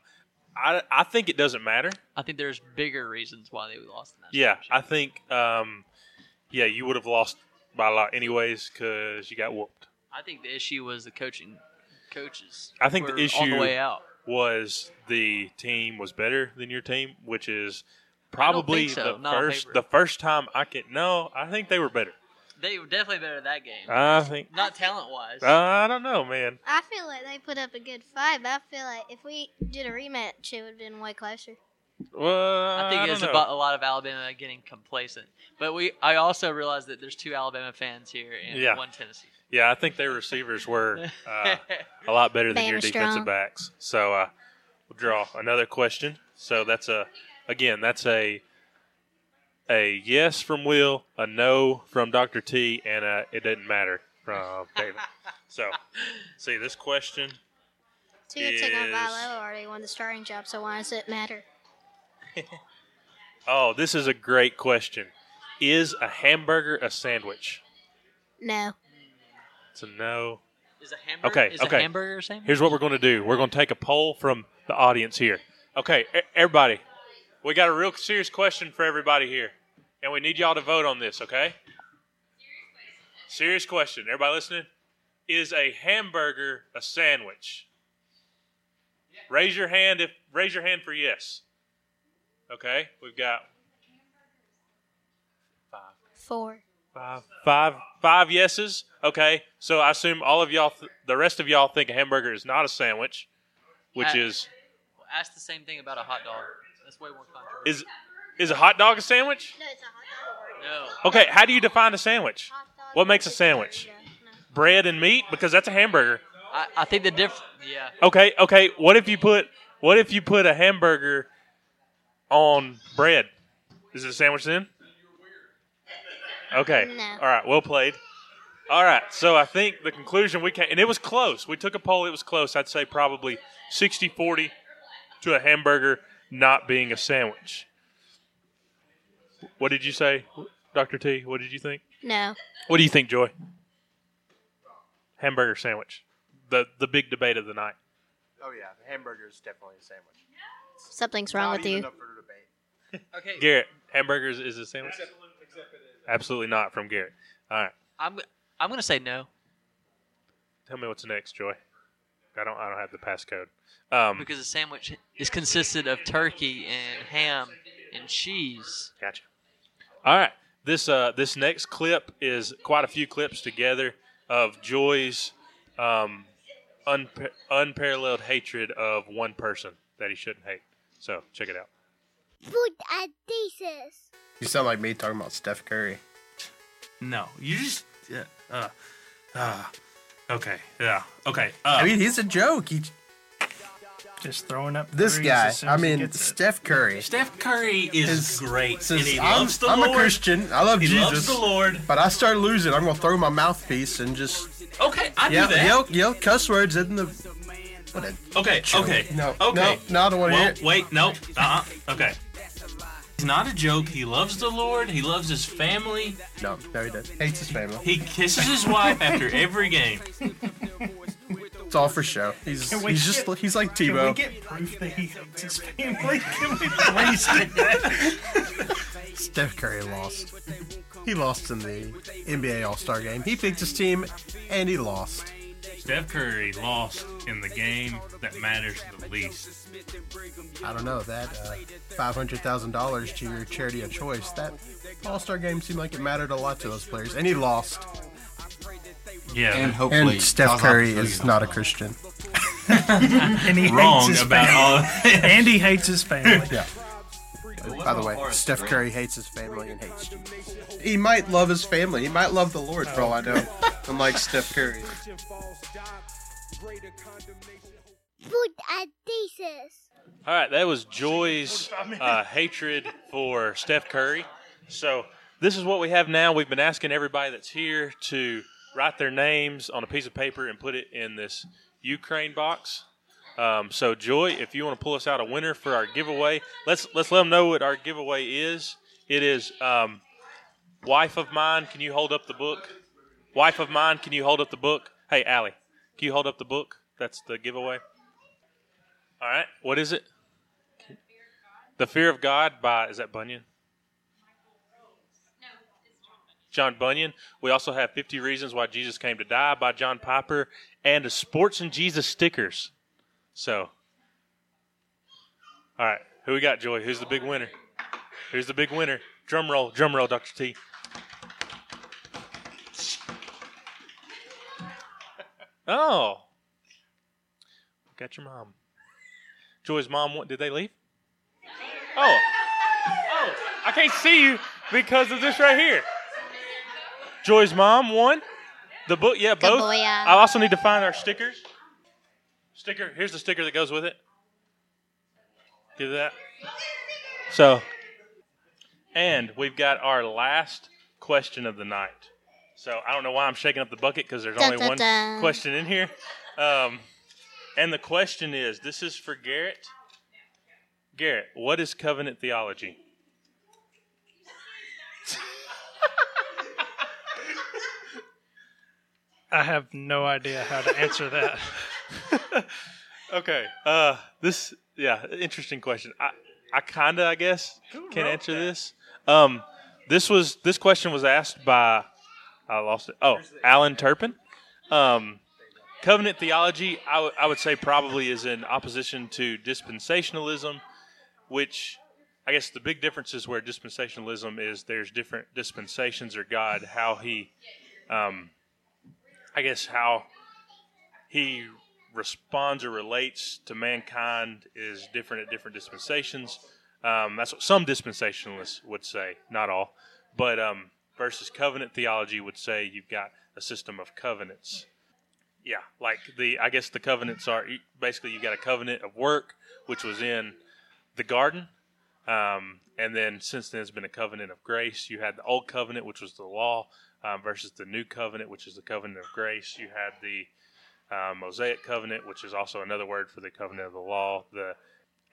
I, I think it doesn't matter. I think there's bigger reasons why they lost the national Yeah, I think, um, yeah, you would have lost by a lot anyways because you got whooped. I think the issue was the coaching coaches. I think the issue on the way out. was the team was better than your team, which is probably so, the first the first time I can. No, I think they were better. They were definitely better that game. I think. Not talent wise. I don't know, man. I feel like they put up a good fight, but I feel like if we did a rematch, it would have been way closer. Well, I think I it's about a lot of Alabama getting complacent. But we, I also realized that there's two Alabama fans here and Yeah. one Tennessee. Yeah, I think their receivers were uh, a lot better than your defensive strong. backs. So uh, we'll draw another question. So that's a again that's a a yes from Will, a no from Doctor T, and a it didn't matter from David. so see this question. Two good took on Is- Vilo already won the starting job, so why does it matter? Oh, this is a great question. Is a hamburger a sandwich? No. It's a no. Is a hamburger? Okay, is okay. a hamburger a sandwich? Here's what we're going to do. We're going to take a poll from the audience here. Okay, e- everybody, we got a real serious question for everybody here, and we need y'all to vote on this. Okay? Serious question. Everybody listening? Is a hamburger a sandwich? Raise your hand if raise your hand for yes. Okay, we've got Four. five, five, five yeses. Okay, so I assume all of y'all, th- the rest of y'all, think a hamburger is not a sandwich, which Uh, is Ask the same thing about a hot dog. That's way more controversial. is is a hot dog a sandwich? No, it's a hot No. Okay, how do you define a sandwich? What makes a sandwich? Bread and meat, because that's a hamburger. I, I think the diff. Yeah. Okay, okay. What if you put what if you put a hamburger on bread? Is it a sandwich then? Okay. No. All right. Well played. All right. So I think the conclusion we came, and it was close. We took a poll. It was close. I'd say probably 60-40 to a hamburger not being a sandwich. What did you say, Doctor T? What did you think? No. What do you think, Joy? Hamburger sandwich. The the big debate of the night. Oh yeah, the hamburger is definitely a sandwich. Something's wrong Not with even you. up for debate. Okay. Garrett, hamburgers is a sandwich? Absolutely not from Garrett. All right. I'm I'm gonna say no Tell me what's next, Joy. I don't I don't have the passcode. Um, because a sandwich is consisted of turkey and ham and cheese. Gotcha. All right. This uh this next clip is quite a few clips together of Joy's um unpa- unparalleled hatred of one person that he shouldn't hate. So check it out. Food and thesis. You sound like me talking about Steph Curry. No, you just. Yeah, uh, uh, okay. Yeah. Okay. Uh, I mean, he's a joke. He Just throwing up this guy. as soon I mean. Steph Curry. Steph Curry is His- great, says, and he I'm, loves the I'm Lord. a Christian. I love He Jesus. loves the Lord. But I start losing. I'm gonna throw my mouthpiece and just Okay, I yell, do that. yell, yell cuss words in the. What a Okay, joke. okay. No, okay. no, no, I don't wanna well, hear. Wait, no. Uh huh. Okay. He's not a joke. He loves the Lord. He loves his family. No, no, he doesn't. Hates his family. He kisses his wife after every game. It's all for show. He's Can we he's just get- he's like Tebow. Can we get proof that he hates his family? Can we please do that? Steph Curry lost. He lost in the NBA All Star game. He picked his team and he lost. Steph Curry lost in the game that matters the least. I don't know that uh, five hundred thousand dollars to your charity of choice. That All Star game seemed like it mattered a lot to those players, and he lost. Yeah. And hopefully, And Steph Curry is not a Christian. and he Wrong hates his about family. all- and he hates his family. Yeah. By the way, Steph Curry hates his family and hates Jesus. He might love his family. He might love the Lord for all I know. Unlike Steph Curry. Thesis. All right, that was Joy's uh, hatred for Steph Curry. So this is what we have now. We've been asking everybody that's here to write their names on a piece of paper and put it in this Ukraine box. Um, so Joy, if you want to pull us out a winner for our giveaway, let's let's let them know what our giveaway is. It is um, wife of mine. Can you hold up the book? Wife of mine. Can you hold up the book? Hey, Allie, can you hold up the book? That's the giveaway. All right. What is it? The Fear of God by is that Bunyan? John Bunyan. We also have 50 Reasons Why Jesus Came to Die by John Piper and a Sports and Jesus stickers. So, all right, who we got, Joy? Who's the big winner? Who's the big winner? Drum roll, drum roll, Dr. T. Oh, got your mom. Joy's mom. Did they leave? Oh, oh, I can't see you because of this right here. Joy's mom won the book. Yeah, both. boy, yeah. I also need to find our stickers. Sticker. Here's the sticker that goes with it. Give that. So, and we've got our last question of the night. So I don't know why I'm shaking up the bucket because there's only one question in here. Um, and the question is: This is for Garrett. Garrett, what is covenant theology? I have no idea how to answer that. okay. Uh, this, yeah, interesting question. I, I kind of, I guess, can answer this. Um, this was this question was asked by I lost it. Oh, Alan Turpin. Um, covenant theology, I, w- I would say, probably is in opposition to dispensationalism, which I guess the big difference is where dispensationalism is there's different dispensations or God, how he, um, I guess, how he responds or relates to mankind is different at different dispensations. Um, that's what some dispensationalists would say, not all. But um, versus covenant theology would say you've got a system of covenants. Yeah, like the I guess the covenants are basically you got a covenant of work, which was in the garden, um, and then since then, it's been a covenant of grace. You had the old covenant, which was the law, um, versus the new covenant, which is the covenant of grace. You had the um, Mosaic covenant, which is also another word for the covenant of the law. The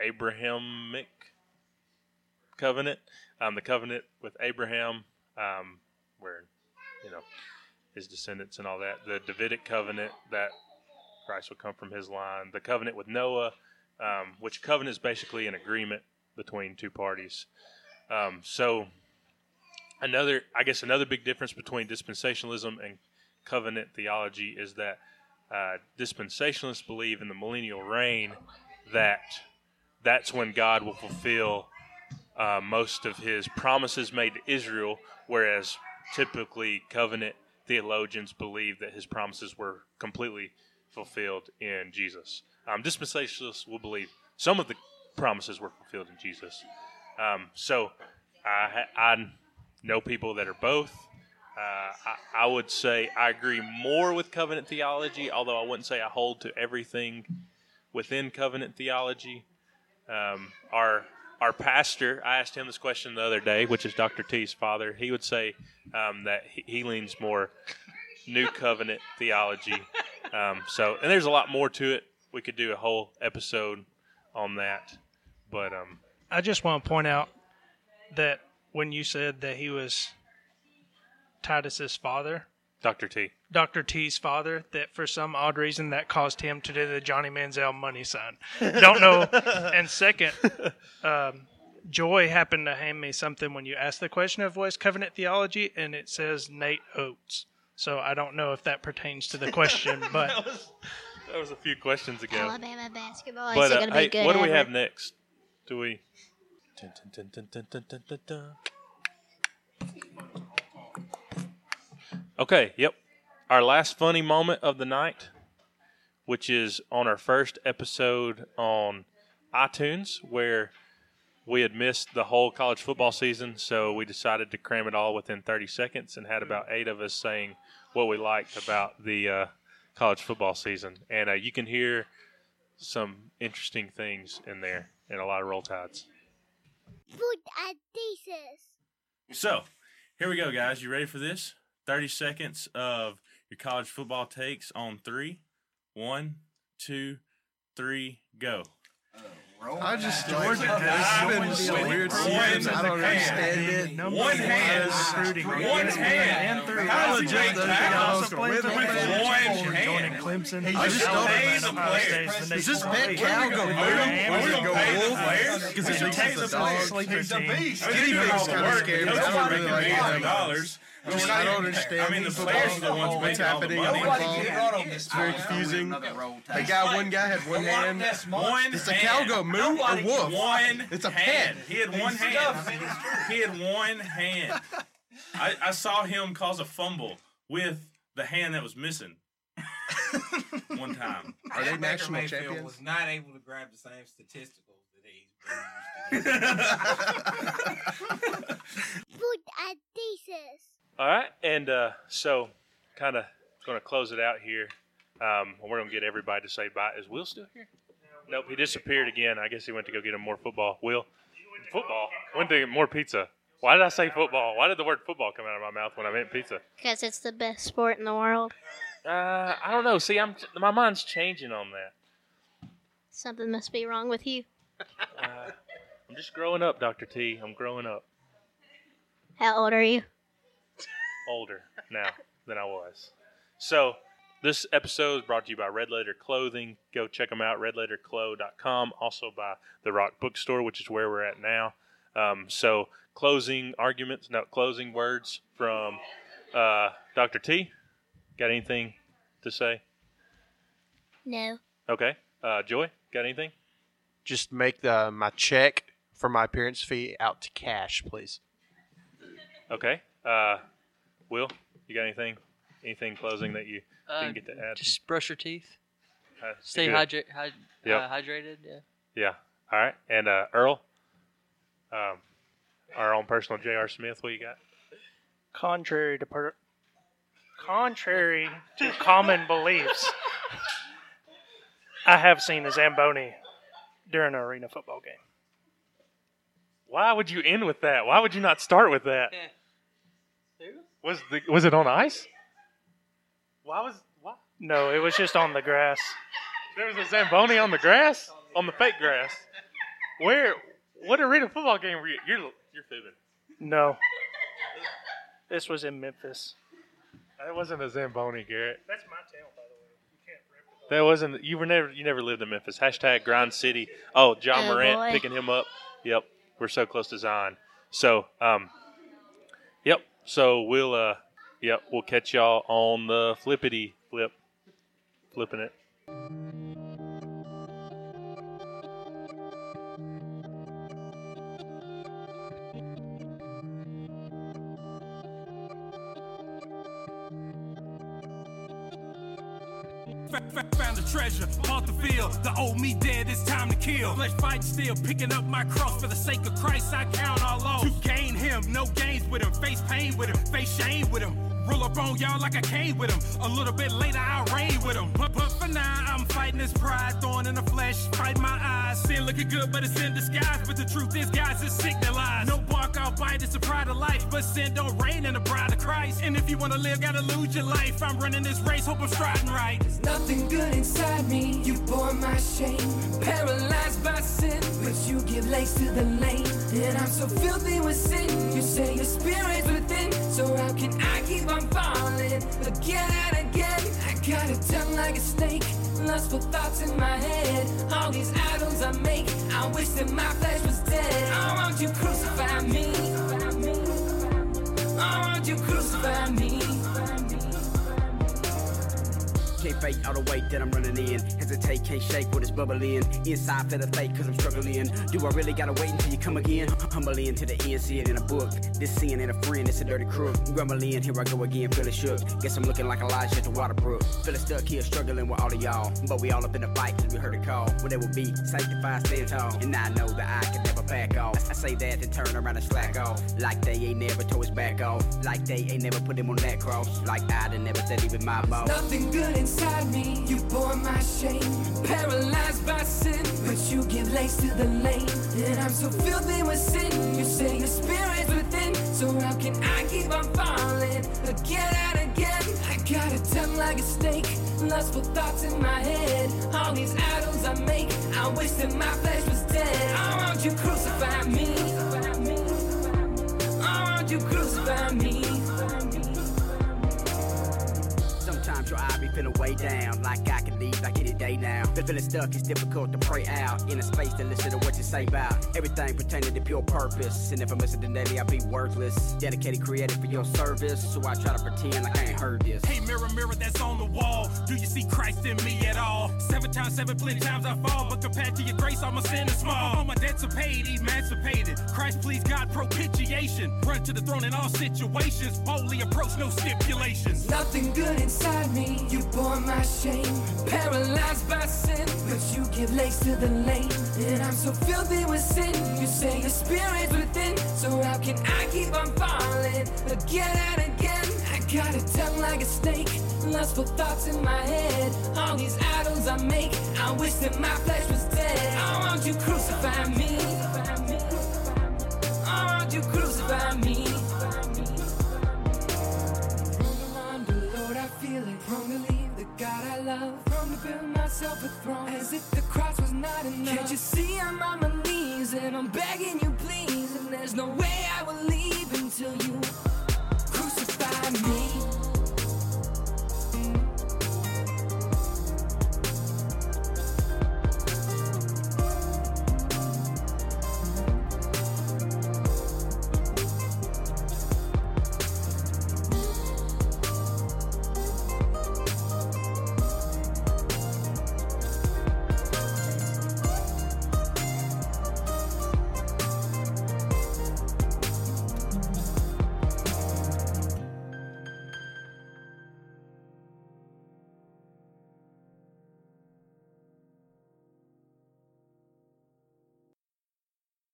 Abrahamic covenant, um, the covenant with Abraham, um, where you know his descendants and all that. The Davidic covenant that Christ would come from his line. The covenant with Noah, um, which covenant is basically an agreement between two parties. Um, so another, I guess, another big difference between dispensationalism and covenant theology is that uh, dispensationalists believe in the millennial reign that that's when God will fulfill uh, most of His promises made to Israel, whereas typically covenant theologians believe that His promises were completely fulfilled in Jesus. Um, dispensationalists will believe some of the promises were fulfilled in Jesus. Um, so I, I know people that are both. Uh, I, I, would say I agree more with covenant theology, although I wouldn't say I hold to everything within covenant theology. Um, our our pastor, I asked him this question the other day, which is Dr. T's father. He would say um, that he, leans more new covenant theology. Um, so, and there's a lot more to it. We could do a whole episode on that. But um, I just want to point out that when you said that he was Titus's father, Dr. T. Dr. T's father, that for some odd reason that caused him to do the Johnny Manziel money sign. Don't know. and second, um, Joy happened to hand me something when you asked the question of voice covenant theology, and it says Nate Oats. So I don't know if that pertains to the question, but that, was, that was a few questions ago. Alabama basketball but, is uh, going to hey, be good. what do we ever. have next? Do we? Dun, dun, dun, dun, dun, dun, dun, dun. Okay, yep. Our last funny moment of the night, which is on our first episode on iTunes, where we had missed the whole college football season, so we decided to cram it all within 30 seconds and had about eight of us saying what we liked about the uh, college football season. And uh, you can hear some interesting things in there and a lot of roll tides. Food and thesis. So, here we go, guys. You ready for this? 30 seconds of your college football takes on three. One, two, three, go. I just Georgia has been this weird season. I don't understand it. One hand. One hand. How legit does Tackles with with one one joining hand? Clemson. I just don't understand. Is this Pat Cal go Are gonna- are we Or gonna go pay wolf? Because We it should thinks pay it's a dog. He's a beast. I was Guinea pig's all the kind of work. scary, I don't really like millions them. Dollars. I mean, I don't understand. I mean, the players are the ones what's making all the happening money. on football. It's very confusing. They got one guy had one hand. One It's a hand. cow go moo or Nobody- wolf. One It's a hand. pet. He had one hand. He had one hand. I, I saw him cause a fumble with the hand that was missing. one time. Are they Baker national Mayfield champions? was not able to grab the same statisticals that he's been used to. Food and thesis. All right, and uh, so kind of going to close it out here. Um, we're going to get everybody to say bye. Is Will still here? Nope, he disappeared again. I guess he went to go get him more football. Will, football? Went to get more pizza. Why did I say football? Why did the word football come out of my mouth when I meant pizza? Because it's the best sport in the world. Uh, I don't know. See, I'm my mind's changing on that. Something must be wrong with you. Uh, I'm just growing up, Doctor T. I'm growing up. How old are you? Older now than I was. So this episode is brought to you by Red Letter Clothing. Go check them out, redletterclo.com. Also by The Rock Bookstore, which is where we're at now. Um, so, closing arguments, no, closing words from uh, Dr. T. Got anything to say? No. Okay. Uh, Joy, got anything? Just make the my check for my appearance fee out to cash, please. Okay. Uh, Will, you got anything? Anything closing that you Uh, didn't get to add? Just brush your teeth. Uh, Stay good. hydra- hy- Yep. uh, hydrated. Yeah. Yeah. All right. And uh, Earl, um, our own personal J.R. Smith, what you got? Contrary to per- contrary to common beliefs, I have seen a Zamboni during an arena football game. Why would you end with that? Why would you not start with that? Was the was it on ice? Why was why? No, it was just on the grass. There was a Zamboni on the grass, on the fake grass. Where? What arena football game were you? You're you're fibbing. No, this was in Memphis. That wasn't a Zamboni, Garrett. That's my town, by the way. You can't rip That wasn't. You were never. You never lived in Memphis. Hashtag Grind City. Oh, John Oh, Morant boy. picking him up. Yep, we're so close to Zion. So, um, yep. So we'll uh, yep, we'll catch y'all on the flippity flip, flipping it. Found a treasure, bought the field. The old me dead, it's time to kill. Flesh fight still, picking up my cross for the sake of Christ. I count all lost. To gain him, no gains with him. Face pain with him, face shame with him. Roll up on y'all like I came with him. A little bit later, I'll reign with him. But, but for now, I'm fighting this pride, thorn in the flesh, fight my eyes. Sin looking good, but it's in disguise. But the truth is, guys, it's sick that lies. No bark, I'll bite, it's a pride of life. But sin don't reign in the bride of Christ. And if you wanna live, gotta lose your life. I'm running this race, hope I'm striding right. There's nothing good inside me, you bore my shame. Paralyzed by sin, but you give legs to the lame. And I'm so filthy with sin. You say your spirit's within, so how can I keep on falling again and again? I got a tongue like a snake, lustful thoughts in my head. All these idols I make, I wish that my flesh was dead. I want you crucify me. I want you crucify me. Can't fake all the weight that I'm running in. Hesitate, can't shake what is bubbling. Inside feel the fake cause I'm struggling. Do I really gotta wait until you come again? Humbly into the end, see it in a book. This sin ain't a friend, it's a dirty crook. Grumbling, here I go again, feeling shook. Guess I'm looking like Elijah at the Waterbrook. Feeling stuck here, struggling with all of y'all. But we all up in the fight cause we heard a call. What it will be, sanctified, stand tall. And I know that I can never back off. I say that to turn around and slack off. Like they ain't never told his back off. Like they ain't never put him on that cross. Like I done never said he was my boss. Nothing good inside me, you bore my shame. Paralyzed by sin, but you give legs to the lame. And I'm so filthy with sin. You say your spirit's within, so how can I keep on falling again and again? I got a tongue like a snake, lustful thoughts in my head. All these idols I make, I wish that my flesh was dead. I want you crucify me. I want you crucify me. Sometimes your eye be feeling way down, like I could leave like any day now. But feeling stuck, it's difficult to pray out. In a space to listen to what you say about everything pertaining to pure purpose. And if I miss it daily, I'll be worthless. Dedicated, created for your service, so I try to pretend like I ain't heard this. Hey, mirror, mirror that's on the wall. Do you see Christ in me at all? Seven times, seven, plenty times I fall. But compared to your grace, all my sin is small. All my debts are paid, emancipated. Christ, please, God, propitiation. Run to the throne in all situations. Boldly approach, no stipulations. Nothing good inside me, you bore my shame. Paralyzed by sin, but you give legs to the lame. And I'm so filthy with sin. You say your spirit's within, so how can I keep on falling again and again? I got a tongue like a snake, lustful thoughts in my head. All these idols I make, I wish that my flesh was dead. I want you crucify me. I want you crucify me. Love. Prone to build myself a throne. As if the cross was not enough. Can't you see I'm on my knees and I'm begging you, please? And there's no way I will leave until you crucify me.